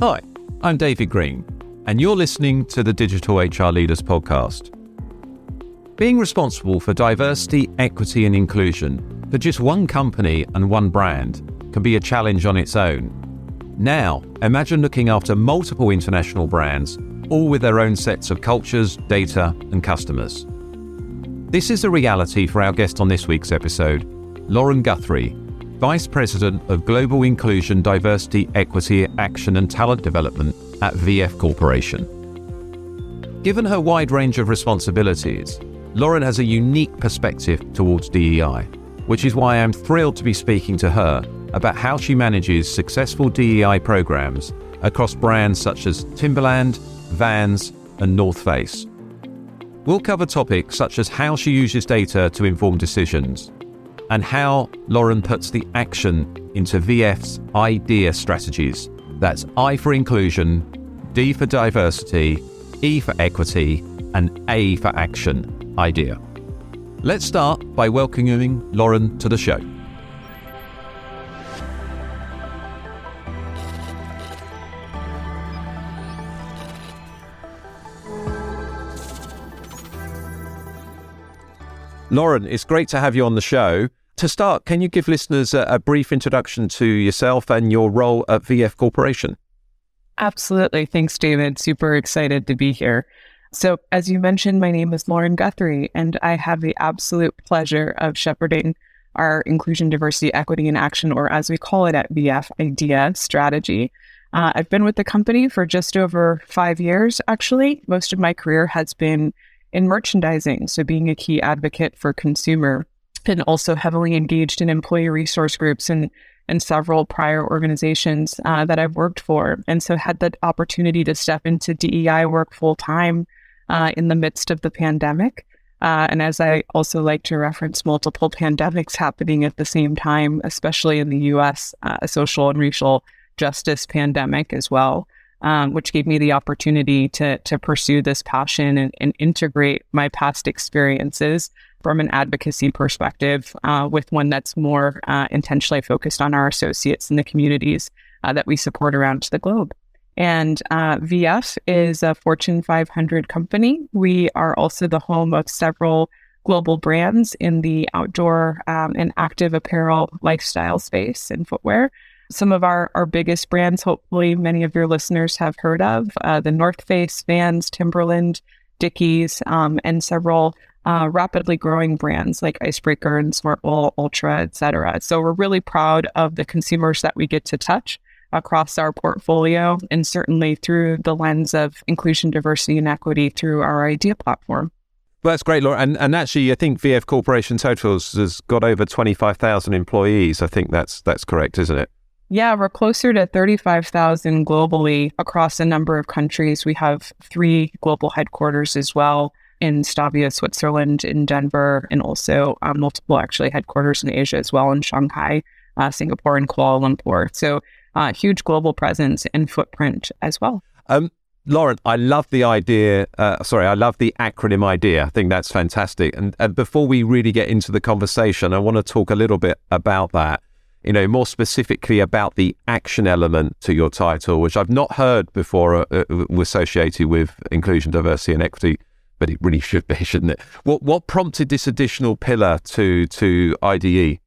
Hi, I'm David Green, and you're listening to the Digital HR Leaders Podcast. Being responsible for diversity, equity, and inclusion for just one company and one brand can be a challenge on its own. Now, imagine looking after multiple international brands, all with their own sets of cultures, data, and customers. This is the reality for our guest on this week's episode, Lauren Guthrie, Vice President of Global Inclusion, Diversity, Equity, Action and Talent Development at VF Corporation. Given her wide range of responsibilities, Lauren has a unique perspective towards DEI, which is why I'm thrilled to be speaking to her about how she manages successful DEI programs across brands such as Timberland, Vans, and North Face. We'll cover topics such as how she uses data to inform decisions, and how Lauren puts the action into VF's IDEA strategies. That's I for inclusion, D for diversity, E for equity, and A for action. IDEA. Let's start by welcoming Lauren to the show. Lauren, it's great to have you on the show. To start, can you give listeners a, a brief introduction to yourself and your role at VF Corporation? Absolutely. Thanks, David. Super excited to be here. So, as you mentioned, my name is Lauren Guthrie, and I have the absolute pleasure of shepherding our inclusion, diversity, equity, and action, or as we call it at VF, IDEA strategy. Uh, I've been with the company for just over five years, actually. Most of my career has been in merchandising, so being a key advocate for consumer been also heavily engaged in employee resource groups and and several prior organizations uh, that I've worked for, and so had the opportunity to step into DEI work full time uh, in the midst of the pandemic. Uh, and as I also like to reference multiple pandemics happening at the same time, especially in the U.S., uh, a social and racial justice pandemic as well, um, which gave me the opportunity to to pursue this passion and, and integrate my past experiences from an advocacy perspective uh, with one that's more uh, intentionally focused on our associates and the communities uh, that we support around the globe. And uh, VF is a Fortune 500 company. We are also the home of several global brands in the outdoor um, and active apparel lifestyle space and footwear. Some of our, our biggest brands, hopefully, many of your listeners have heard of uh, the North Face, Vans, Timberland, Dickies, um, and several uh, rapidly growing brands like Icebreaker and Smartwool, Altra, et cetera. So we're really proud of the consumers that we get to touch across our portfolio and certainly through the lens of inclusion, diversity, and equity through our IDEA platform. Well, that's great, Laura. And, and actually, I think VF Corporation Totals has got over 25,000 employees. I think that's that's correct, isn't it? Yeah, we're closer to 35,000 globally across a number of countries. We have three global headquarters as well in Stabio, Switzerland, in Denver, and also um, multiple actually headquarters in Asia as well in Shanghai, uh, Singapore, and Kuala Lumpur. So uh, huge global presence and footprint as well. Um, Lauren, I love the idea. Uh, sorry, I love the acronym idea. I think that's fantastic. And, and before we really get into the conversation, I want to talk a little bit about that. You know, more specifically about the action element to your title, which I've not heard before uh, uh associated with inclusion, diversity, and equity but it really should be, shouldn't it? What what prompted this additional pillar to to IDE?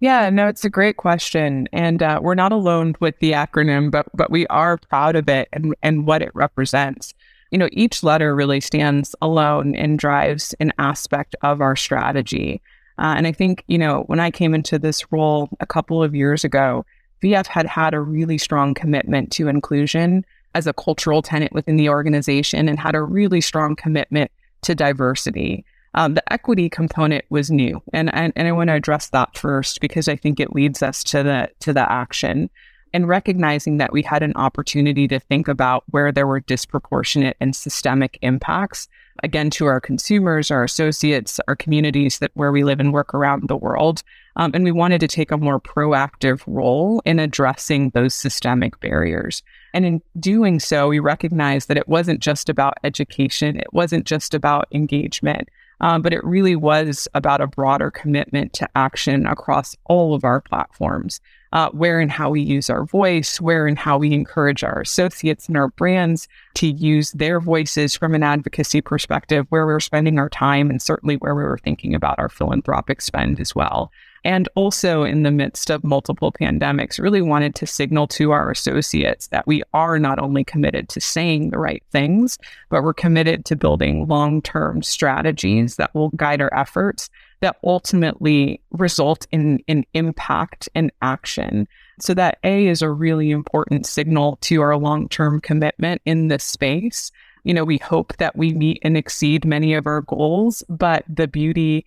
Yeah, no, it's a great question, and uh, we're not alone with the acronym, but but we are proud of it and and what it represents. You know, each letter really stands alone and drives an aspect of our strategy. Uh, and I think you know when I came into this role a couple of years ago, VF had had a really strong commitment to inclusion as a cultural tenant within the organization and had a really strong commitment to diversity. Um, the equity component was new, and, and and I want to address that first because I think it leads us to the to the action and recognizing that we had an opportunity to think about where there were disproportionate and systemic impacts again to our consumers, our associates, our communities that where we live and work around the world. Um, and we wanted to take a more proactive role in addressing those systemic barriers. And in doing so, we recognized that it wasn't just about education, it wasn't just about engagement. Um, but it really was about a broader commitment to action across all of our platforms, uh, where and how we use our voice, where and how we encourage our associates and our brands to use their voices from an advocacy perspective, where we we're spending our time, and certainly where we were thinking about our philanthropic spend as well and also in the midst of multiple pandemics, really wanted to signal to our associates that we are not only committed to saying the right things, but we're committed to building long term strategies that will guide our efforts that ultimately result in, in impact and action. So, that A is a really important signal to our long term commitment in this space. You know, we hope that we meet and exceed many of our goals, but the beauty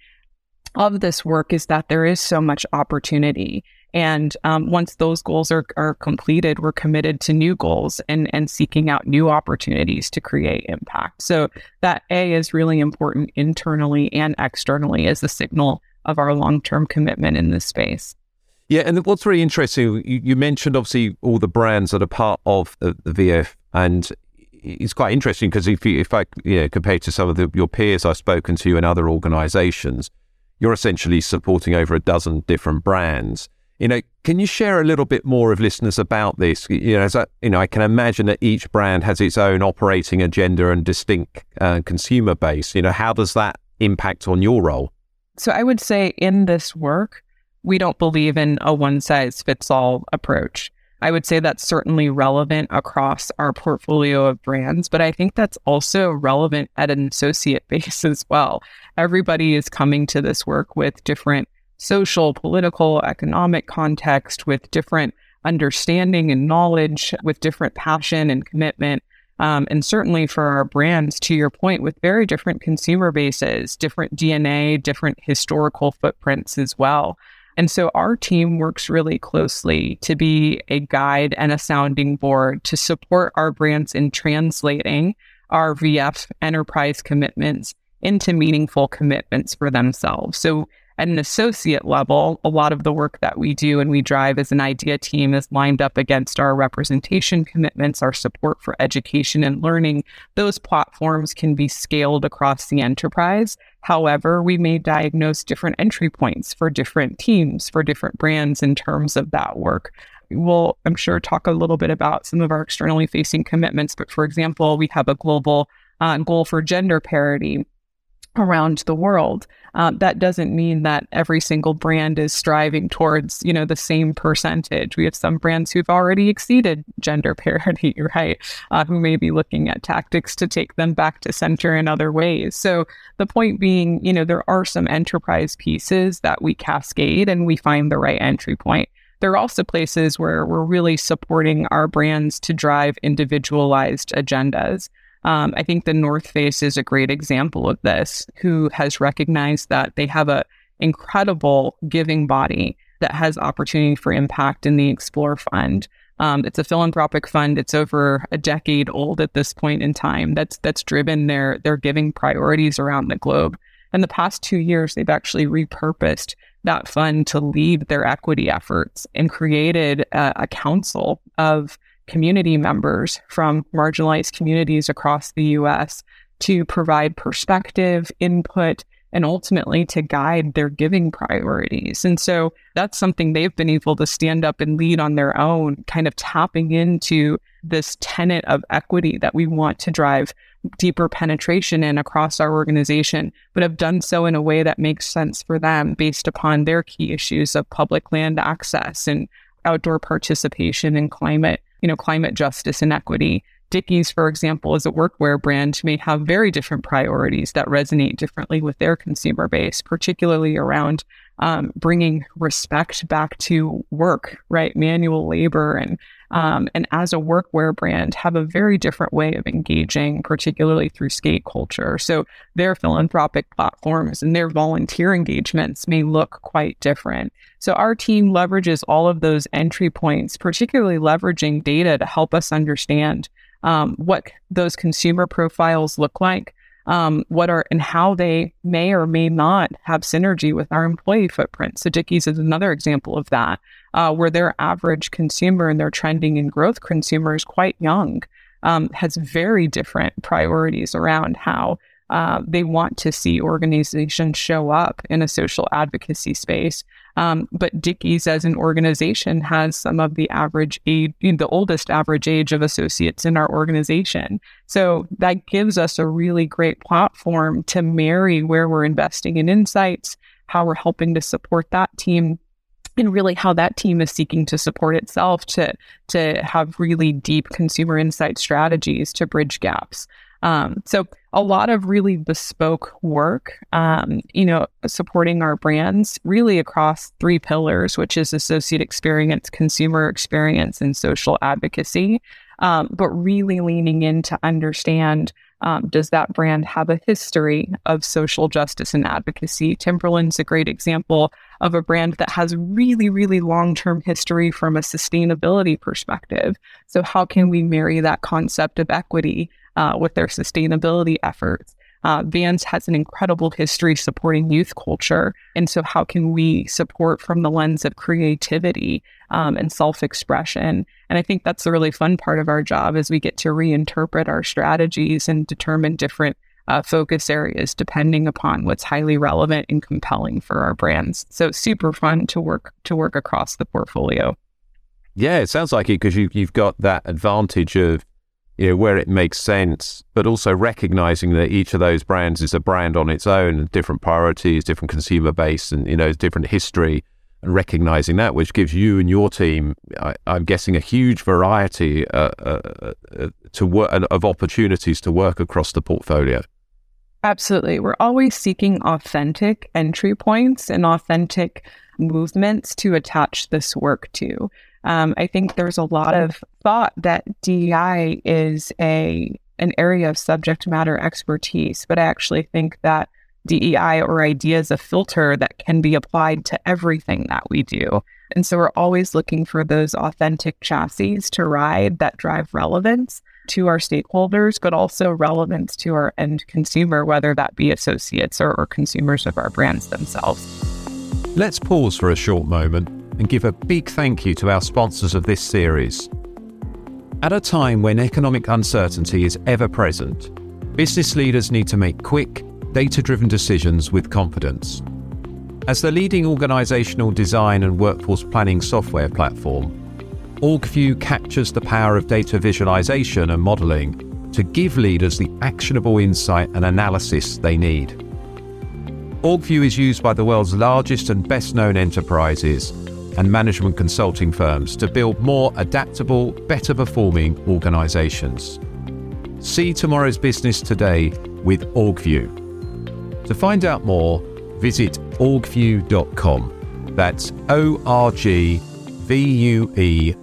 of this work is that there is so much opportunity. And um, once those goals are, are completed, we're committed to new goals and, and seeking out new opportunities to create impact. So that A is really important internally and externally as a signal of our long term commitment in this space. Yeah, and what's really interesting, you, you, mentioned obviously all the brands that are part of the, the VF, and it's quite interesting because if you, if I you know, compare to some of the, your peers I've spoken to in other organisations, you're essentially supporting over a dozen different brands. You know, can you share a little bit more of listeners about this? You know, as I, you know, I can imagine that each brand has its own operating agenda and distinct uh, consumer base. You know, how does that impact on your role? So I would say in this work, we don't believe in a one size fits all approach. I would say that's certainly relevant across our portfolio of brands, but I think that's also relevant at an associate base as well. Everybody is coming to this work with different social, political, economic context, with different understanding and knowledge, with different passion and commitment. Um, and certainly for our brands, to your point, with very different consumer bases, different DNA, different historical footprints as well. And so our team works really closely to be a guide and a sounding board to support our brands in translating our VF enterprise commitments into meaningful commitments for themselves. So at an associate level, a lot of the work that we do and we drive as an idea team is lined up against our representation commitments, our support for education and learning. Those platforms can be scaled across the enterprise. However, we may diagnose different entry points for different teams, for different brands in terms of that work we'll, I'm sure, talk a little bit about some of our externally facing commitments. But for example, we have a global uh, goal for gender parity around the world. Uh, that doesn't mean that every single brand is striving towards, you know, the same percentage. We have some brands who've already exceeded gender parity, right? Uh, who may be looking at tactics to take them back to center in other ways. So the point being, you know, there are some enterprise pieces that we cascade and we find the right entry point. There are also places where we're really supporting our brands to drive individualized agendas. Um, I think the North Face is a great example of this, who has recognized that they have a incredible giving body that has opportunity for impact in the Explore Fund. Um, it's a philanthropic fund. It's over a decade old at this point in time. That's that's driven their their giving priorities around the globe. In the past two years, they've actually repurposed that fund to lead their equity efforts and created a, a council of community members from marginalized communities across the US to provide perspective, input, and ultimately to guide their giving priorities. And so that's something they've been able to stand up and lead on their own, kind of tapping into this tenet of equity that we want to drive deeper penetration in across our organization, but have done so in a way that makes sense for them based upon their key issues of public land access and outdoor participation and climate you know, climate justice and equity. Dickies, for example, as a workwear brand, may have very different priorities that resonate differently with their consumer base, particularly around um, bringing respect back to work, right? Manual labor and um, and as a workwear brand, have a very different way of engaging, particularly through skate culture. So their philanthropic platforms and their volunteer engagements may look quite different. So our team leverages all of those entry points, particularly leveraging data to help us understand um, what those consumer profiles look like um, what are and how they may or may not have synergy with our employee footprint. So Dickies is another example of that, uh, where their average consumer and their trending and growth consumer is quite young, um, has very different priorities around how uh, they want to see organizations show up in a social advocacy space. Um, but Dickies as an organization has some of the average age, the oldest average age of associates in our organization. So that gives us a really great platform to marry where we're investing in insights, how we're helping to support that team and really how that team is seeking to support itself to to have really deep consumer insight strategies to bridge gaps. Um, so a lot of really bespoke work, um, you know, supporting our brands really across three pillars, which is associate experience, consumer experience, and social advocacy. Um, but really leaning in to understand um, does that brand have a history of social justice and advocacy? Timberland's a great example of a brand that has really, really long term history from a sustainability perspective. So, how can we marry that concept of equity uh, with their sustainability efforts? Uh, Vans has an incredible history supporting youth culture. And so, how can we support from the lens of creativity um, and self expression? And I think that's the really fun part of our job is we get to reinterpret our strategies and determine different uh, focus areas depending upon what's highly relevant and compelling for our brands. So super fun to work to work across the portfolio. Yeah, it sounds like it because you, you've got that advantage of you know where it makes sense, but also recognizing that each of those brands is a brand on its own, different priorities, different consumer base, and you know different history, and recognizing that, which gives you and your team, I, am guessing, a huge variety uh, uh, uh, to work of opportunities to work across the portfolio. Absolutely. We're always seeking authentic entry points and authentic movements to attach this work to. Um, I think there's a lot of thought that DEI is a an area of subject matter expertise, but I actually think that DEI or idea is a filter that can be applied to everything that we do. And so we're always looking for those authentic chassis to ride that drive relevance to our stakeholders, but also relevance to our end consumer, whether that be associates or, or consumers of our brands themselves. Let's pause for a short moment and give a big thank you to our sponsors of this series. At a time when economic uncertainty is ever present, business leaders need to make quick, data driven decisions with confidence. As the leading organizational design and workforce planning software platform, Orgvue captures the power of data visualization and modeling to give leaders the actionable insight and analysis they need. Orgvue is used by the world's largest and best known enterprises and management consulting firms to build more adaptable, better performing organizations. See tomorrow's business today with Orgvue. To find out more, visit orgvue.com. That's O R G V U E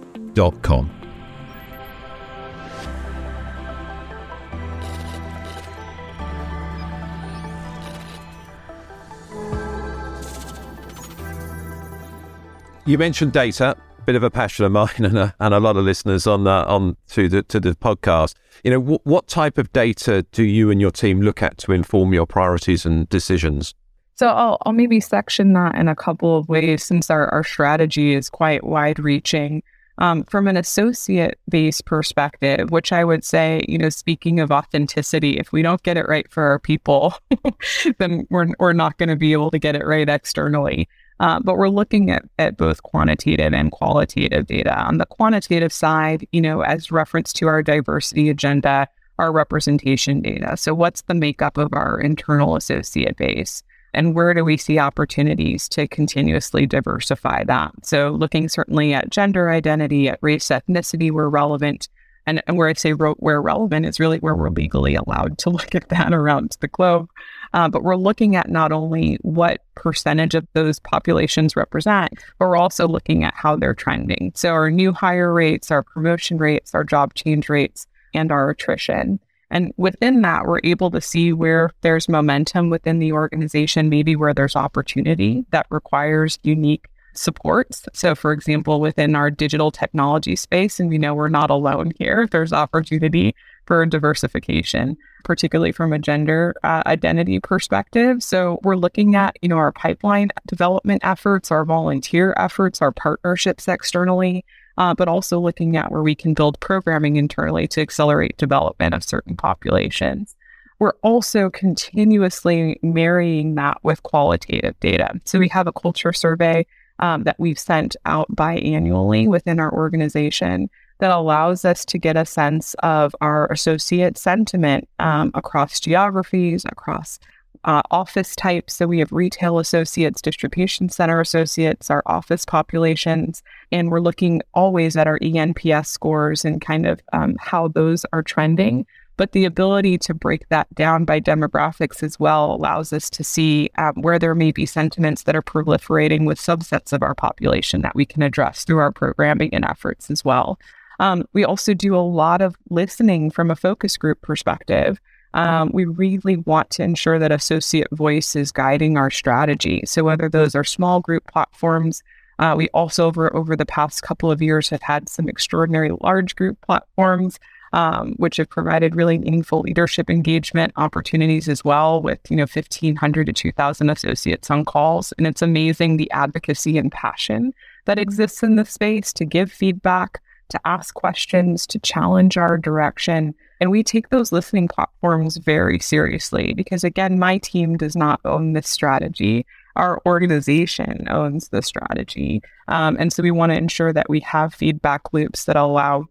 You mentioned data, a bit of a passion of mine, and a, and a lot of listeners on uh, on to the to the podcast. You know, w- what type of data do you and your team look at to inform your priorities and decisions? So I'll, I'll maybe section that in a couple of ways since our, our strategy is quite wide reaching. Um, from an associate based perspective, which I would say, you know, speaking of authenticity, if we don't get it right for our people, then we're, we're not going to be able to get it right externally. Uh, but we're looking at, at both quantitative and qualitative data. On the quantitative side, you know, as reference to our diversity agenda, our representation data. So, what's the makeup of our internal associate base? and where do we see opportunities to continuously diversify that? So, looking certainly at gender identity, at race, ethnicity, where relevant. And, and where I say ro- where relevant is really where we're legally allowed to look at that around the globe. Uh, but we're looking at not only what percentage of those populations represent, but we're also looking at how they're trending. So, our new hire rates, our promotion rates, our job change rates, and our attrition. And within that, we're able to see where there's momentum within the organization, maybe where there's opportunity that requires unique supports. So, for example, within our digital technology space, and we know we're not alone here, there's opportunity for diversification, particularly from a gender uh, identity perspective. So, we're looking at, you know, our pipeline development efforts, our volunteer efforts, our partnerships externally, uh, but also looking at where we can build programming internally to accelerate development of certain populations. we're also continuously marrying that with qualitative data. So we have a culture survey um, that we've sent out biannually within our organization that allows us to get a sense of our associate sentiment um, across geographies, across uh, office types. So we have retail associates, distribution center associates, our office populations, and we're looking always at our ENPS scores and kind of um, how those are trending. But the ability to break that down by demographics as well allows us to see um, where there may be sentiments that are proliferating with subsets of our population that we can address through our programming and efforts as well. Um, we also do a lot of listening from a focus group perspective. Um, we really want to ensure that associate voice is guiding our strategy. So whether those are small group platforms, uh, we also over over the past couple of years have had some extraordinary large group platforms, um, which have provided really meaningful leadership engagement opportunities as well, with you know 1,500 to 2,000 associates on calls, and it's amazing the advocacy and passion that exists in the space to give feedback, to ask questions, to challenge our direction. And we take those listening platforms very seriously because, again, my team does not own this strategy. Our organization owns the strategy. Um, and so we want to ensure that we have feedback loops that allow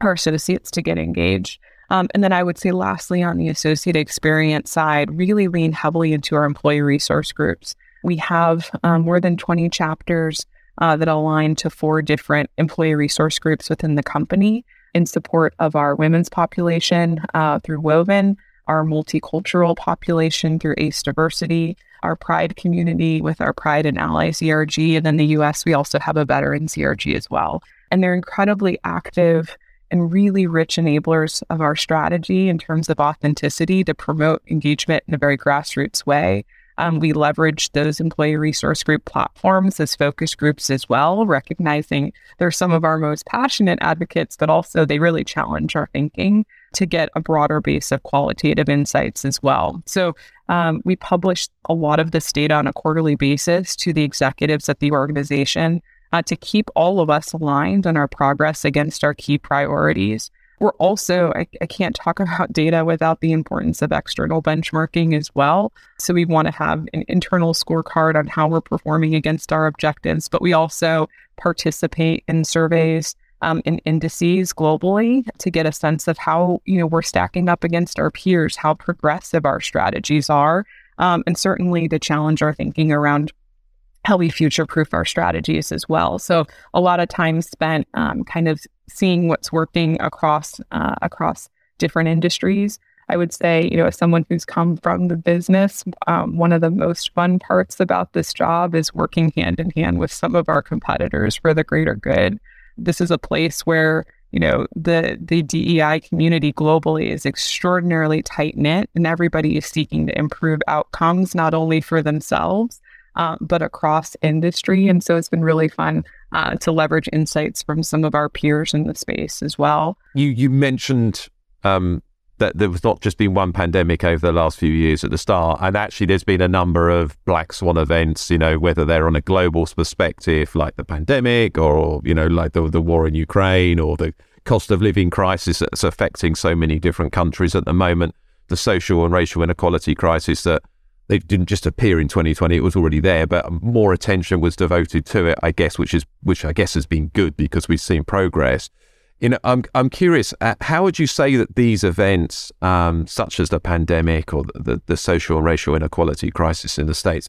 our associates to get engaged. Um, and then I would say, lastly, on the associate experience side, really lean heavily into our employee resource groups. We have um, more than 20 chapters uh, that align to four different employee resource groups within the company in support of our women's population uh, through Woven, our multicultural population through ACE Diversity, our Pride community with our Pride and Allies ERG, and then the US, we also have a Veterans ERG as well. And they're incredibly active and really rich enablers of our strategy in terms of authenticity to promote engagement in a very grassroots way. Um, we leverage those employee resource group platforms as focus groups as well, recognizing they're some of our most passionate advocates, but also they really challenge our thinking to get a broader base of qualitative insights as well. So um, we publish a lot of this data on a quarterly basis to the executives at the organization uh, to keep all of us aligned on our progress against our key priorities. We're also, I, I, can't talk about data without the importance of external benchmarking as well. So we want to have an internal scorecard on how we're performing against our objectives, but we also participate in surveys um, in indices globally to get a sense of how you know we're stacking up against our peers, how progressive our strategies are, um, and certainly to challenge our thinking around how we future proof our strategies as well. So a lot of time spent um, kind of seeing what's working across uh, across different industries. I would say, you know, as someone who's come from the business, um, one of the most fun parts about this job is working hand in hand with some of our competitors for the greater good. This is a place where you know the the DEI community globally is extraordinarily tight knit, and everybody is seeking to improve outcomes not only for themselves uh, but across industry. And so it's been really fun uh, to leverage insights from some of our peers in the space as well. You you mentioned um, that there was not just been one pandemic over the last few years at the start, and actually there's been a number of black swan events. You know, whether they're on a global perspective, like the pandemic, or you know, like the the war in Ukraine, or the cost of living crisis that's affecting so many different countries at the moment, the social and racial inequality crisis that they didn't just appear in 2020; it was already there, but more attention was devoted to it, I guess, which is which I guess has been good because we've seen progress. You know, I'm I'm curious. Uh, how would you say that these events, um, such as the pandemic or the, the, the social and racial inequality crisis in the states,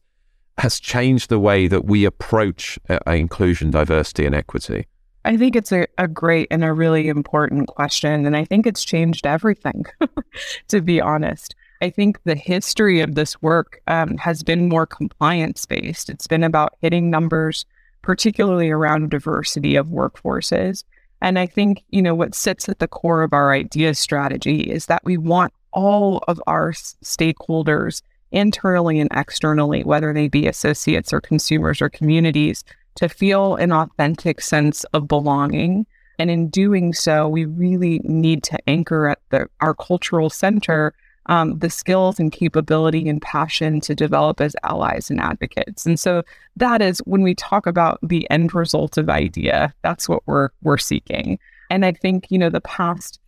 has changed the way that we approach uh, inclusion, diversity, and equity? I think it's a, a great and a really important question. And I think it's changed everything, to be honest. I think the history of this work um, has been more compliance based. It's been about hitting numbers, particularly around diversity of workforces. And I think, you know, what sits at the core of our idea strategy is that we want all of our stakeholders, internally and externally, whether they be associates or consumers or communities, to feel an authentic sense of belonging. And in doing so, we really need to anchor at the, our cultural center um, the skills and capability and passion to develop as allies and advocates. And so that is when we talk about the end result of IDEA, that's what we're we're seeking. And I think, you know, the past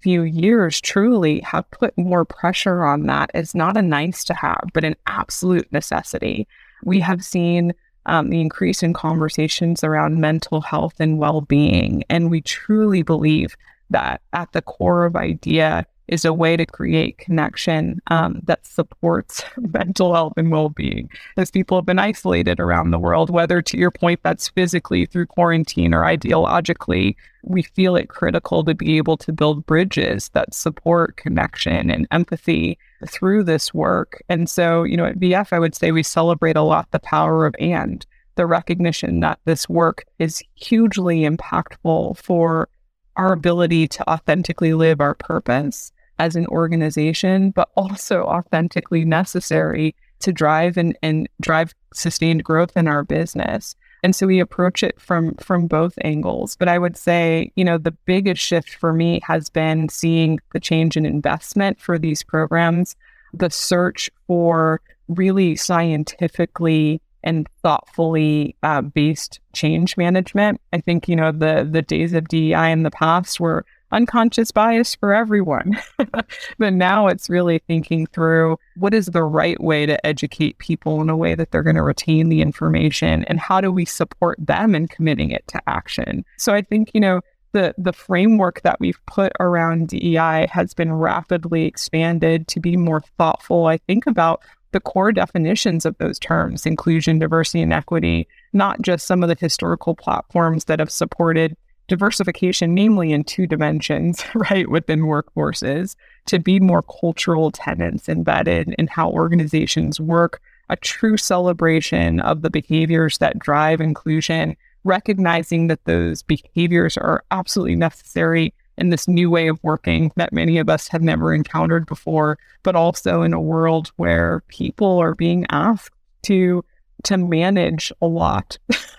few years truly have put more pressure on that as not a nice to have, but an absolute necessity. We have seen um, the increase in conversations around mental health and well being. And we truly believe that at the core of IDEA is a way to create connection um, that supports mental health and well-being. As people have been isolated around the world whether to your point that's physically through quarantine or ideologically we feel it critical to be able to build bridges that support connection and empathy through this work. And so you know at vf i would say we celebrate a lot the power of and the recognition that this work is hugely impactful for our ability to authentically live our purpose as an organization, but also authentically necessary to drive and, and drive sustained growth in our business. And so we approach it from from both angles. But I would say, you know, the biggest shift for me has been seeing the change in investment for these programs, the search for really scientifically and thoughtfully uh, based change management. I think you know the the days of DEI in the past were unconscious bias for everyone. but now it's really thinking through what is the right way to educate people in a way that they're going to retain the information and how do we support them in committing it to action. So I think, you know, the, the framework that we've put around DEI has been rapidly expanded to be more thoughtful, I think, about the core definitions of those terms inclusion, diversity, and equity, not just some of the historical platforms that have supported diversification, namely in two dimensions, right, within workforces, to be more cultural tenants embedded in how organizations work, a true celebration of the behaviors that drive inclusion, recognizing that those behaviors are absolutely necessary in this new way of working that many of us have never encountered before, but also in a world where people are being asked to to manage a lot,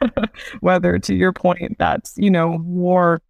whether to your point, that's, you know, war,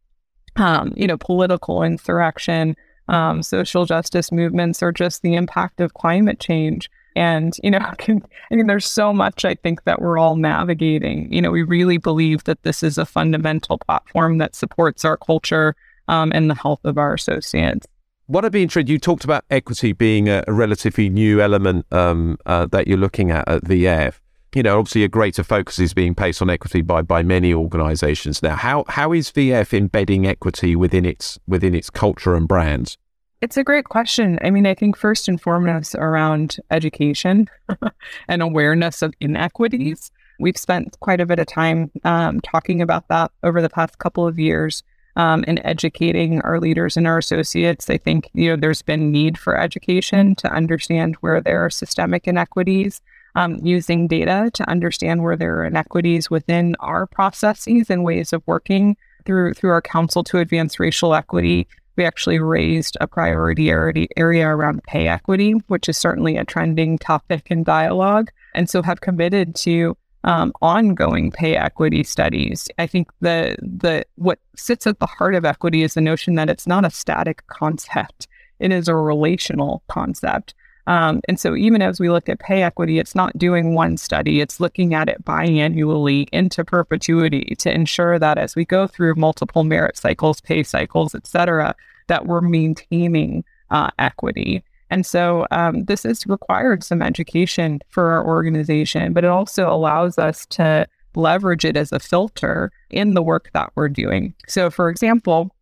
um, you know, political insurrection, um, social justice movements, or just the impact of climate change. And, you know, I mean, there's so much I think that we're all navigating. You know, we really believe that this is a fundamental platform that supports our culture um, and the health of our associates. What I'd be interested, you talked about equity being a, relatively new element um, uh, that you're looking at at VF you know, obviously a greater focus is being placed on equity by by many organisations now. How how is VF embedding equity within its within its culture and brands? It's a great question. I mean, I think first and foremost around education and awareness of inequities. We've spent quite a bit of time um, talking about that over the past couple of years um, and educating our leaders and our associates. I think you know there's been need for education to understand where there are systemic inequities um, using data to understand where there are inequities within our processes and ways of working through through our Council to Advance Racial Equity. We actually raised a priority area around pay equity, which is certainly a trending topic in dialogue, and so have committed to um, ongoing pay equity studies. I think the the what sits at the heart of equity is the notion that it's not a static concept; it is a relational concept. Um, and so, even as we look at pay equity, it's not doing one study, it's looking at it biannually into perpetuity to ensure that as we go through multiple merit cycles, pay cycles, et cetera, that we're maintaining uh, equity. And so, um, this has required some education for our organization, but it also allows us to leverage it as a filter in the work that we're doing. So, for example,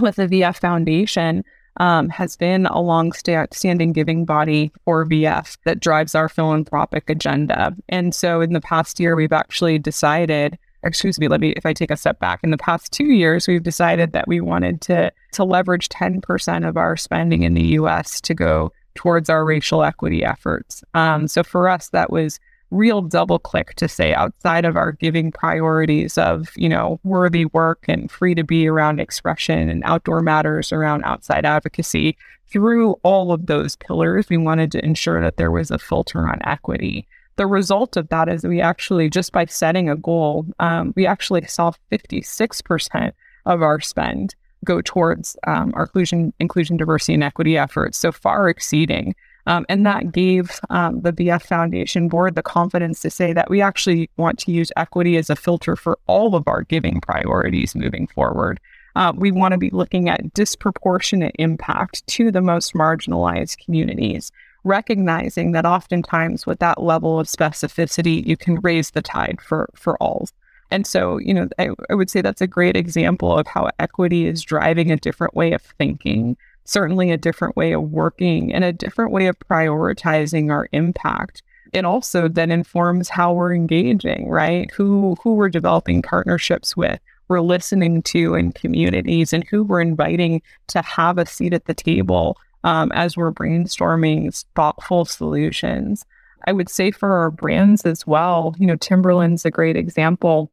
with the VF Foundation, um, has been a long-standing giving body for VF that drives our philanthropic agenda. And so, in the past year, we've actually decided. Excuse me. Let me. If I take a step back, in the past two years, we've decided that we wanted to to leverage ten percent of our spending in the U.S. to go towards our racial equity efforts. Um, so for us, that was real double click to say outside of our giving priorities of, you know, worthy work and free to be around expression and outdoor matters around outside advocacy, through all of those pillars, we wanted to ensure that there was a filter on equity. The result of that is we actually, just by setting a goal, um, we actually saw 56% of our spend go towards um, our inclusion, inclusion, diversity, and equity efforts. So far exceeding um, and that gave um, the VF Foundation board the confidence to say that we actually want to use equity as a filter for all of our giving priorities moving forward. Uh, we want to be looking at disproportionate impact to the most marginalized communities, recognizing that oftentimes with that level of specificity, you can raise the tide for, for all. And so, you know, I, I would say that's a great example of how equity is driving a different way of thinking, certainly a different way of working, and a different way of prioritizing our impact. It also then informs how we're engaging, right? Who who we're developing partnerships with, we're listening to in communities, and who we're inviting to have a seat at the table um, as we're brainstorming thoughtful solutions. I would say for our brands as well, you know, Timberland's a great example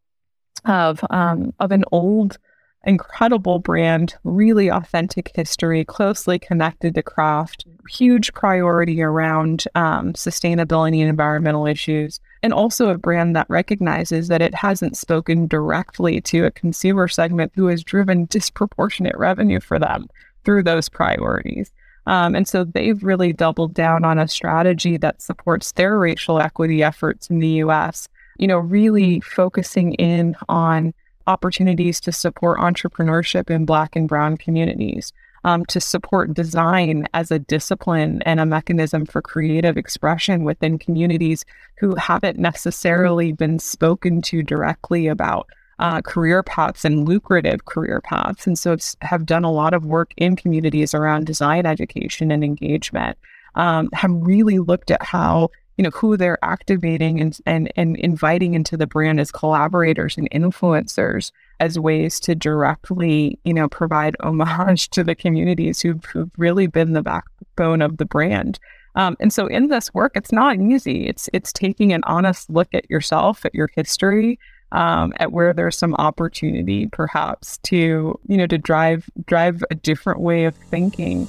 of um, of an old, incredible brand, really authentic history, closely connected to craft, huge priority around um, sustainability and environmental issues, and also a brand that recognizes that it hasn't spoken directly to a consumer segment who has driven disproportionate revenue for them through those priorities. Um, and so they've really doubled down on a strategy that supports their racial equity efforts in the US you know, really focusing in on opportunities to support entrepreneurship in Black and Brown communities, um, to support design as a discipline and a mechanism for creative expression within communities who haven't necessarily been spoken to directly about. Uh, career paths and lucrative career paths. And so have done a lot of work in communities around design education and engagement. Um, have really looked at how you know who they're activating and, and and inviting into the brand as collaborators and influencers as ways to directly you know provide homage to the communities who've, who've really been the backbone of the brand. Um, and so in this work it's not easy. It's it's taking an honest look at yourself at your history um, at where there's some opportunity perhaps to you know to drive drive a different way of thinking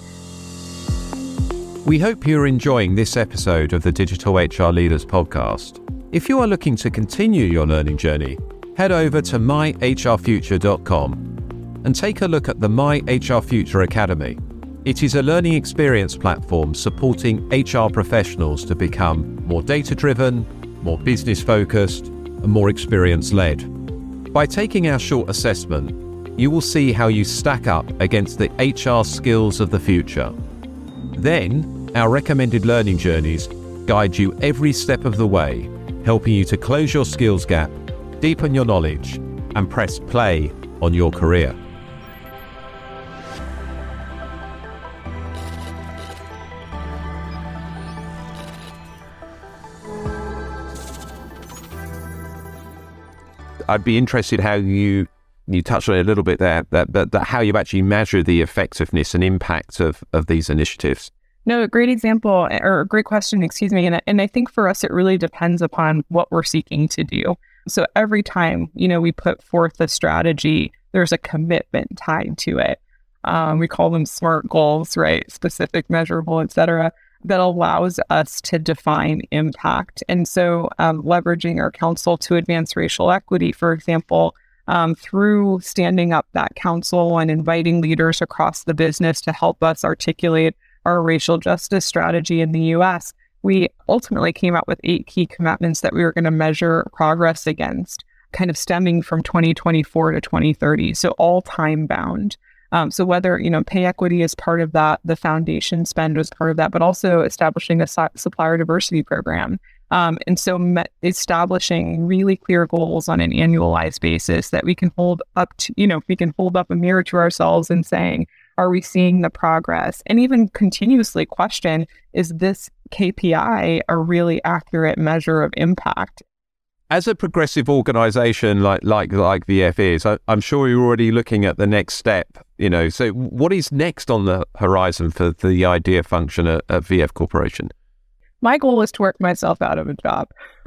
we hope you're enjoying this episode of the Digital HR Leaders podcast. If you are looking to continue your learning journey, head over to myhrfuture.com and take a look at the My HR Future Academy. It is a learning experience platform supporting HR professionals to become more data driven, more business focused, and more experience led. By taking our short assessment, you will see how you stack up against the HR skills of the future. Then, our recommended learning journeys guide you every step of the way, helping you to close your skills gap, deepen your knowledge, and press play on your career. I'd be interested how you you touched on it a little bit there, that, that, that how you actually measure the effectiveness and impact of, of these initiatives. No, a great example or a great question, excuse me. And, and I think for us, it really depends upon what we're seeking to do. So every time, you know, we put forth a strategy, there's a commitment tied to it. Um, we call them SMART goals, right? Specific, measurable, et cetera, that allows us to define impact. And so um, leveraging our council to advance racial equity, for example, um, through standing up that council and inviting leaders across the business to help us articulate our racial justice strategy in the US, we ultimately came out with eight key commitments that we were going to measure progress against, kind of stemming from 2024 to 2030. So all time bound. Um, so whether you know pay equity is part of that, the foundation spend was part of that, but also establishing a su- supplier diversity program. Um, and so establishing really clear goals on an annualized basis that we can hold up to, you know, we can hold up a mirror to ourselves and saying, are we seeing the progress? And even continuously question is this KPI a really accurate measure of impact? As a progressive organization like like like VF is, I, am sure you're already looking at the next step. You know, so what is next on the horizon for the idea function at, at VF Corporation? My goal is to work myself out of a job.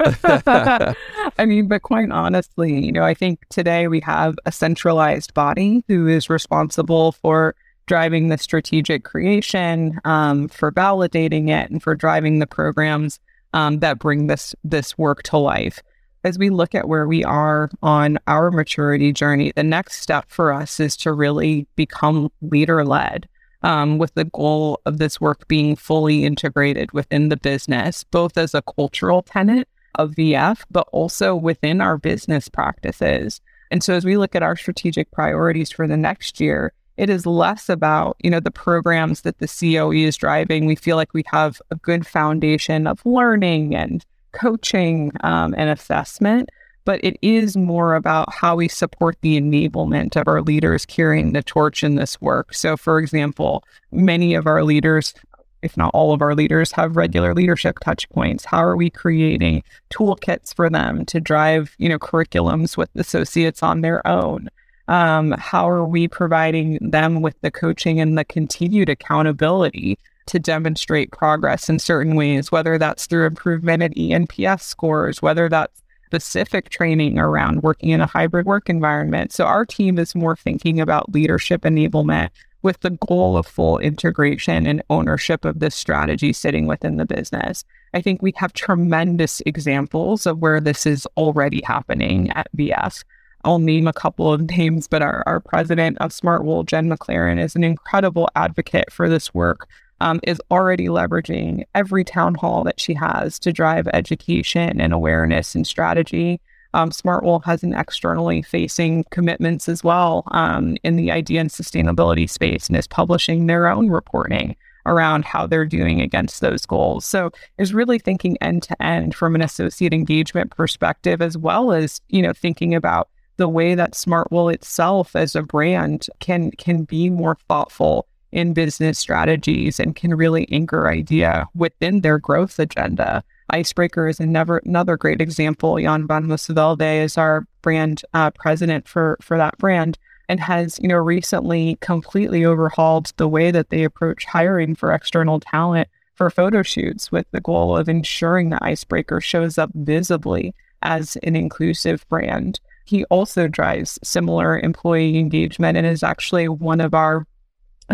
I mean, but quite honestly, you know, I think today we have a centralized body who is responsible for driving the strategic creation, um, for validating it, and for driving the programs um, that bring this this work to life. As we look at where we are on our maturity journey, the next step for us is to really become leader led. Um, with the goal of this work being fully integrated within the business, both as a cultural tenant of VF, but also within our business practices. And so as we look at our strategic priorities for the next year, it is less about, you know, the programs that the COE is driving. We feel like we have a good foundation of learning and coaching um, and assessment, but it is more about how we support the enablement of our leaders carrying the torch in this work. So, for example, many of our leaders if not all of our leaders have regular leadership touch points how are we creating toolkits for them to drive you know curriculums with associates on their own um, how are we providing them with the coaching and the continued accountability to demonstrate progress in certain ways whether that's through improvement in enps scores whether that's specific training around working in a hybrid work environment so our team is more thinking about leadership enablement with the goal of full integration and ownership of this strategy sitting within the business. I think we have tremendous examples of where this is already happening at VF. I'll name a couple of names, but our, our president of Smartwool, Jen McLaren, is an incredible advocate for this work, um, is already leveraging every town hall that she has to drive education and awareness and strategy. Um, Smartwool has an externally facing commitments as well um, in the idea and sustainability space and is publishing their own reporting around how they're doing against those goals. So is really thinking end to end from an associate engagement perspective, as well as, you know, thinking about the way that Smartwool itself as a brand can can be more thoughtful in business strategies and can really anchor idea within their growth agenda. Icebreaker is another another great example. Jan van Moosevelde is our brand uh, president for for that brand and has you know recently completely overhauled the way that they approach hiring for external talent for photo shoots with the goal of ensuring that Icebreaker shows up visibly as an inclusive brand. He also drives similar employee engagement and is actually one of our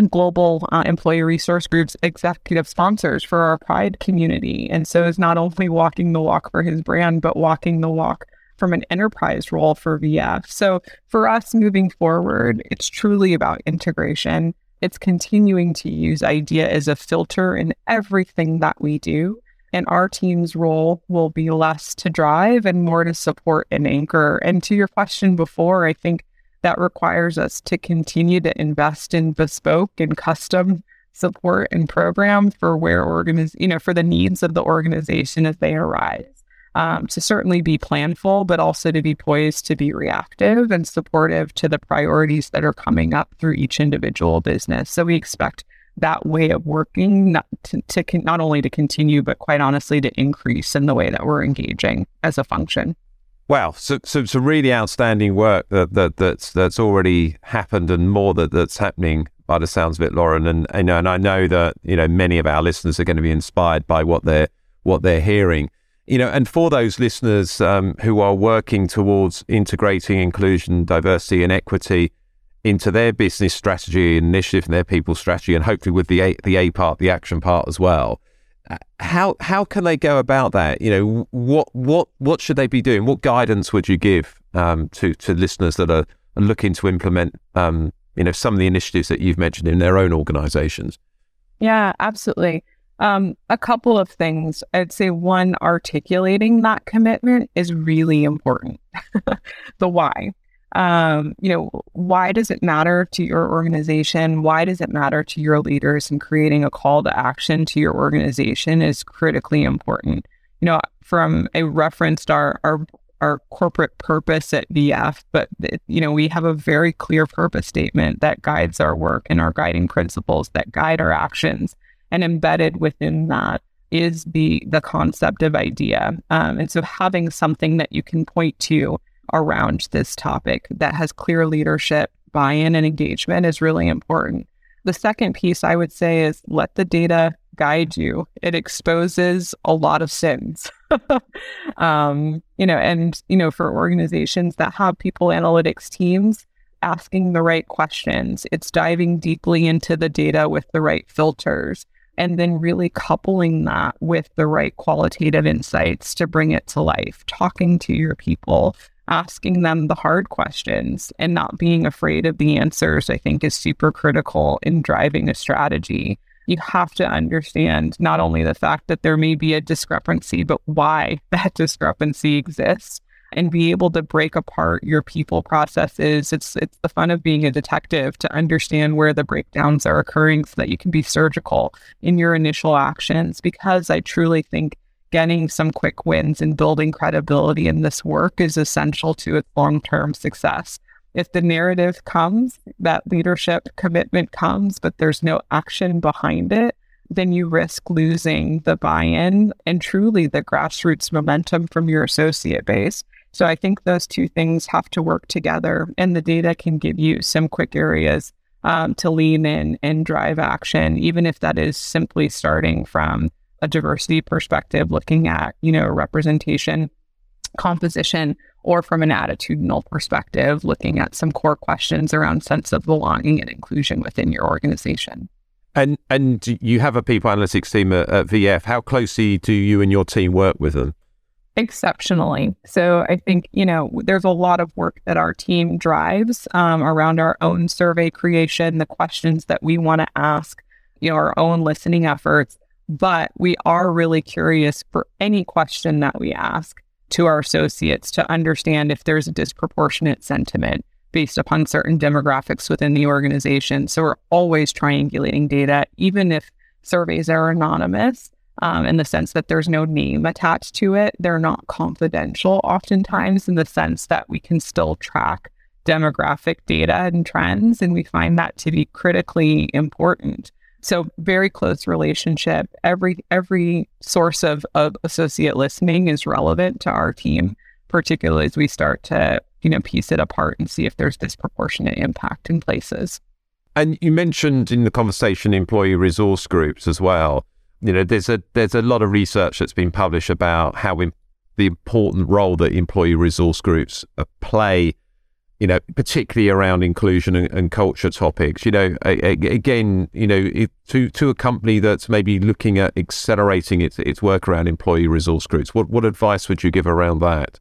global uh, employee resource groups executive sponsors for our pride community. And so is not only walking the walk for his brand but walking the walk from an enterprise role for vf so for us moving forward it's truly about integration. It's continuing to use idea as a filter in everything that we do. And our team's role will be less to drive and more to support and anchor. And to your question before i think that requires us to continue to invest in bespoke and custom support and program for where organiz- you know for the needs of the organization as they arise. Um, to certainly be planful but also to be poised to be reactive and supportive to the priorities that are coming up through each individual business. So we expect that way of working not to, to con- not only to continue but quite honestly to increase in the way that we're engaging as a function Wow, so, so some really outstanding work that, that that's that's already happened, and more that that's happening by the sounds of it, Lauren. And and, and I know that you know many of our listeners are going to be inspired by what they're what they're hearing. You know, and for those listeners um, who are working towards integrating inclusion, diversity, and equity into their business strategy initiative and their people strategy, and hopefully with the a, the A part, the action part as well how how can they go about that? You know, what what what should they be doing? What guidance would you give um, to to listeners that are, looking to implement um, you know some of the initiatives that you've mentioned in their own organizations? Yeah, absolutely. Um, a couple of things. I'd say one, articulating that commitment is really important. the why um, you know, why does it matter to your organization? Why does it matter to your leaders? And creating a call to action to your organization is critically important. You know, from a referenced our our our corporate purpose at VF, but you know, we have a very clear purpose statement that guides our work and our guiding principles that guide our actions. And embedded within that is the the concept of idea. Um, and so having something that you can point to around this topic that has clear leadership, buy in, and engagement is really important. The second piece I would say is let the data guide you. It exposes a lot of sins. um, you know, and you know, for organizations that have people analytics teams, asking the right questions, it's diving deeply into the data with the right filters, and then really coupling that with the right qualitative insights to bring it to life, talking to your people, asking them the hard questions and not being afraid of the answers, I think is super critical in driving a strategy. You have to understand not only the fact that there may be a discrepancy, but why that discrepancy exists and be able to break apart your people processes. It's it's the fun of being a detective to understand where the breakdowns are occurring so that you can be surgical in your initial actions because I truly think getting some quick wins and building credibility in this work is essential to its long-term success. If the narrative comes, that leadership commitment comes, but there's no action behind it, then you risk losing the buy in and truly the grassroots momentum from your associate base. So I think those two things have to work together, and the data can give you some quick areas um, to lean in and drive action, even if that is simply starting from a diversity perspective, looking at you know representation, composition, or from an attitudinal perspective, looking at some core questions around sense of belonging and inclusion within your organization. And and you have a people analytics team at, at, VF. How closely do you and your team work with them? Exceptionally. So I think you know there's a lot of work that our team drives um, around our own survey creation, the questions that we want to ask, you know, our own listening efforts. But we are really curious for any question that we ask to our associates to understand if there's a disproportionate sentiment based upon certain demographics within the organization. So we're always triangulating data, even if surveys are anonymous. Um, in the sense that there's no name attached to it. They're not confidential, oftentimes, in the sense that we can still track demographic data and trends. And we find that to be critically important. So very close relationship. Every every source of, of associate listening is relevant to our team, particularly as we start to you know, piece it apart and see if there's disproportionate impact in places. And you mentioned in the conversation employee resource groups as well. You know, there's a there's a lot of research that's been published about how in, the important role that employee resource groups uh, play. You know, particularly around inclusion and, and culture topics. You know, a, a, again, you know, to to a company that's maybe looking at accelerating its its work around employee resource groups, what what advice would you give around that?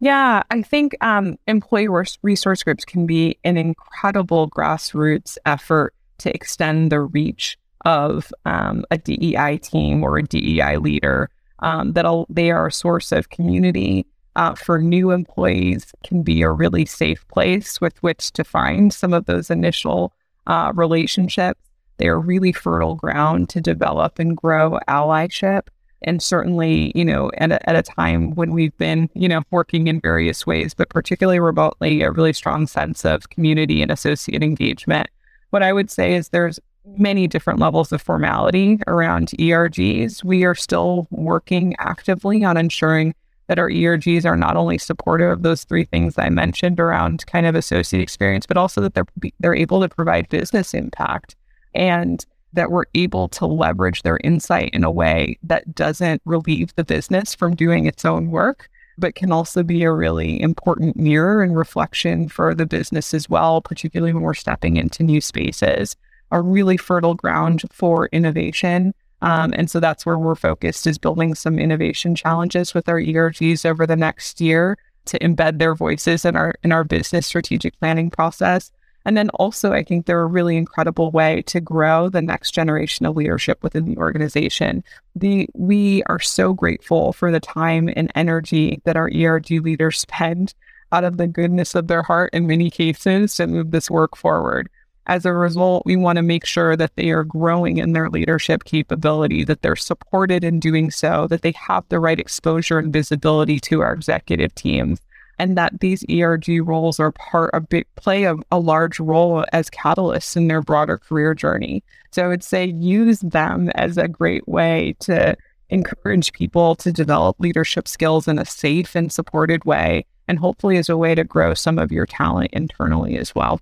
Yeah, I think um, employee resource groups can be an incredible grassroots effort to extend the reach of um, a DEI team or a DEI leader. Um, that they are a source of community uh, for new employees, can be a really safe place with which to find some of those initial uh, relationships. They are really fertile ground to develop and grow allyship. And certainly, you know, at a, at a time when we've been, you know, working in various ways, but particularly remotely, a really strong sense of community and associate engagement. What I would say is there's many different levels of formality around ERGs. We are still working actively on ensuring that our ERGs are not only supportive of those three things I mentioned around kind of associate experience, but also that they're they're able to provide business impact. And that we're able to leverage their insight in a way that doesn't relieve the business from doing its own work, but can also be a really important mirror and reflection for the business as well, particularly when we're stepping into new spaces, a really fertile ground for innovation. Um, and so that's where we're focused is building some innovation challenges with our ERGs over the next year to embed their voices in our in our business strategic planning process and then also, I think they're a really incredible way to grow the next generation of leadership within the organization. The we are so grateful for the time and energy that our ERG leaders spend out of the goodness of their heart in many cases to move this work forward. As a result, we want to make sure that they are growing in their leadership capability, that they're supported in doing so, that they have the right exposure and visibility to our executive teams and that these ERG roles are part of big play a, a large role as catalysts in their broader career journey. So I would say use them as a great way to encourage people to develop leadership skills in a safe and supported way, and hopefully as a way to grow some of your talent internally as well.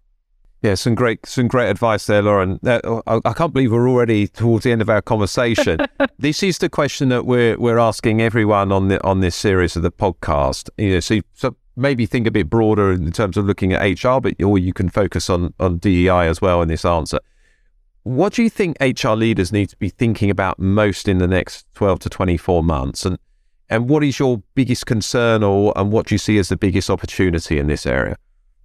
Yeah, some great, some great advice there, Lauren. Uh, I, I, can't believe we're already towards the end of our conversation. this is the question that we're we're asking everyone on the on this series of the podcast. You know, so, so maybe think a bit broader in terms of looking at HR, but or you can focus on on DEI as well in this answer. What do you think HR leaders need to be thinking about most in the next twelve to twenty four months, and and what is your biggest concern, or and what do you see as the biggest opportunity in this area?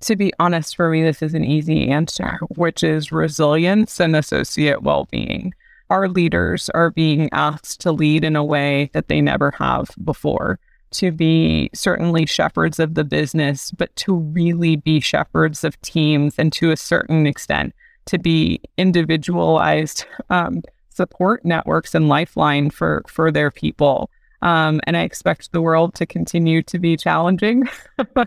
To be honest, for me, this is an easy answer, which is resilience and associate well being. Our leaders are being asked to lead in a way that they never have before to be certainly shepherds of the business, but to really be shepherds of teams and to a certain extent to be individualized um, support networks and lifeline for for their people. Um, and I expect the world to continue to be challenging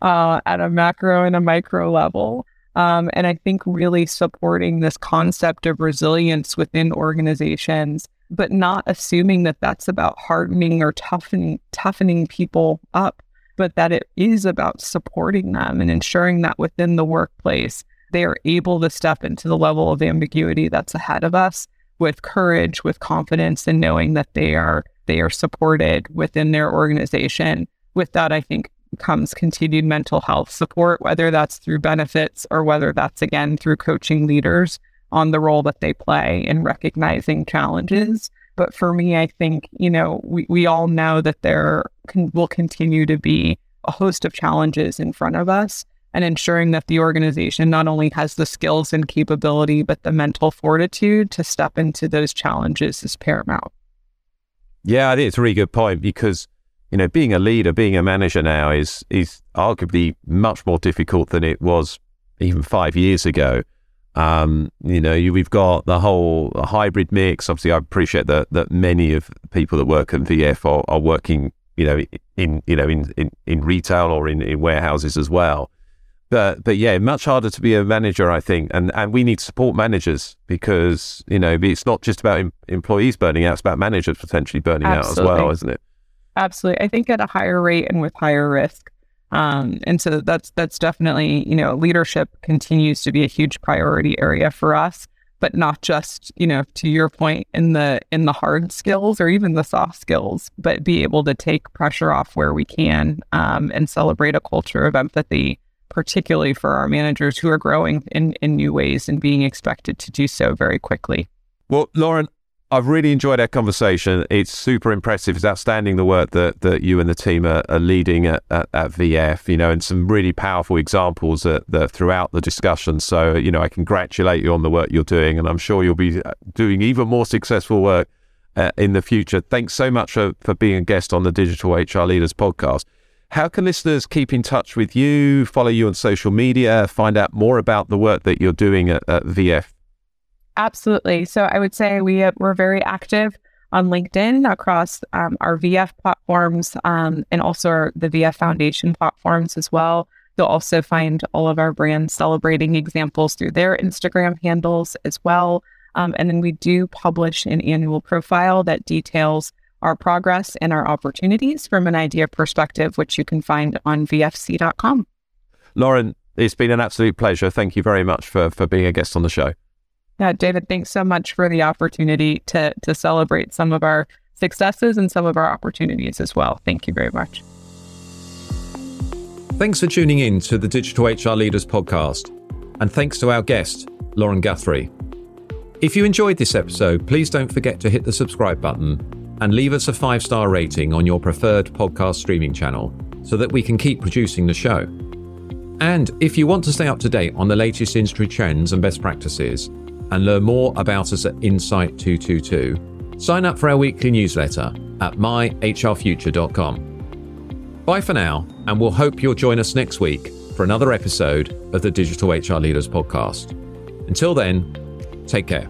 uh, at a macro and a micro level. Um, and I think really supporting this concept of resilience within organizations, but not assuming that that's about hardening or toughening, toughening people up, but that it is about supporting them and ensuring that within the workplace, they are able to step into the level of ambiguity that's ahead of us with courage, with confidence, and knowing that they are they are supported within their organization. With that, I think comes continued mental health support, whether that's through benefits or whether that's again through coaching leaders on the role that they play in recognizing challenges. But for me, I think, you know, we, we all know that there can, will continue to be a host of challenges in front of us and ensuring that the organization not only has the skills and capability, but the mental fortitude to step into those challenges is paramount. Yeah, I think it's a really good point because you know being a leader, being a manager now is is arguably much more difficult than it was even five years ago. Um, you know, you, we've got the whole hybrid mix. Obviously, I appreciate that that many of people that work at VF are, are working, you know, in you know in in, in retail or in, in warehouses as well. But but yeah, much harder to be a manager, I think, and and we need to support managers because you know it's not just about em- employees burning out; it's about managers potentially burning Absolutely. out as well, isn't it? Absolutely, I think at a higher rate and with higher risk. Um, and so that's that's definitely you know leadership continues to be a huge priority area for us, but not just you know to your point in the in the hard skills or even the soft skills, but be able to take pressure off where we can um, and celebrate a culture of empathy particularly for our managers who are growing in, in new ways and being expected to do so very quickly. Well, Lauren, I've really enjoyed our conversation. It's super impressive. It's outstanding the work that, that you and the team are, are leading at, at, at, VF, you know, and some really powerful examples that, that throughout the discussion. So, you know, I congratulate you on the work you're doing, and I'm sure you'll be uh, doing even more successful work uh, in the future. Thanks so much for, for being a guest on the Digital HR Leaders podcast. How can listeners keep in touch with you, follow you on social media, find out more about the work that you're doing at, at VF? Absolutely. So I would say we uh, we're very active on LinkedIn across um, our VF platforms um, and also the VF Foundation platforms as well. You'll also find all of our brands celebrating examples through their Instagram handles as well. Um, and then we do publish an annual profile that details our progress and our opportunities from an idea perspective, which you can find on vfc.com. Lauren, it's been an absolute pleasure. Thank you very much for, for being a guest on the show. Yeah, David, thanks so much for the opportunity to, to celebrate some of our successes and some of our opportunities as well. Thank you very much. Thanks for tuning in to the Digital HR Leaders podcast. And thanks to our guest, Lauren Guthrie. If you enjoyed this episode, please don't forget to hit the subscribe button and leave us a five star rating on your preferred podcast streaming channel so that we can keep producing the show. And if you want to stay up to date on the latest industry trends and best practices and learn more about us at Insight 222, sign up for our weekly newsletter at myhrfuture.com. Bye for now, and we'll hope you'll join us next week for another episode of the Digital HR Leaders podcast. Until then, take care.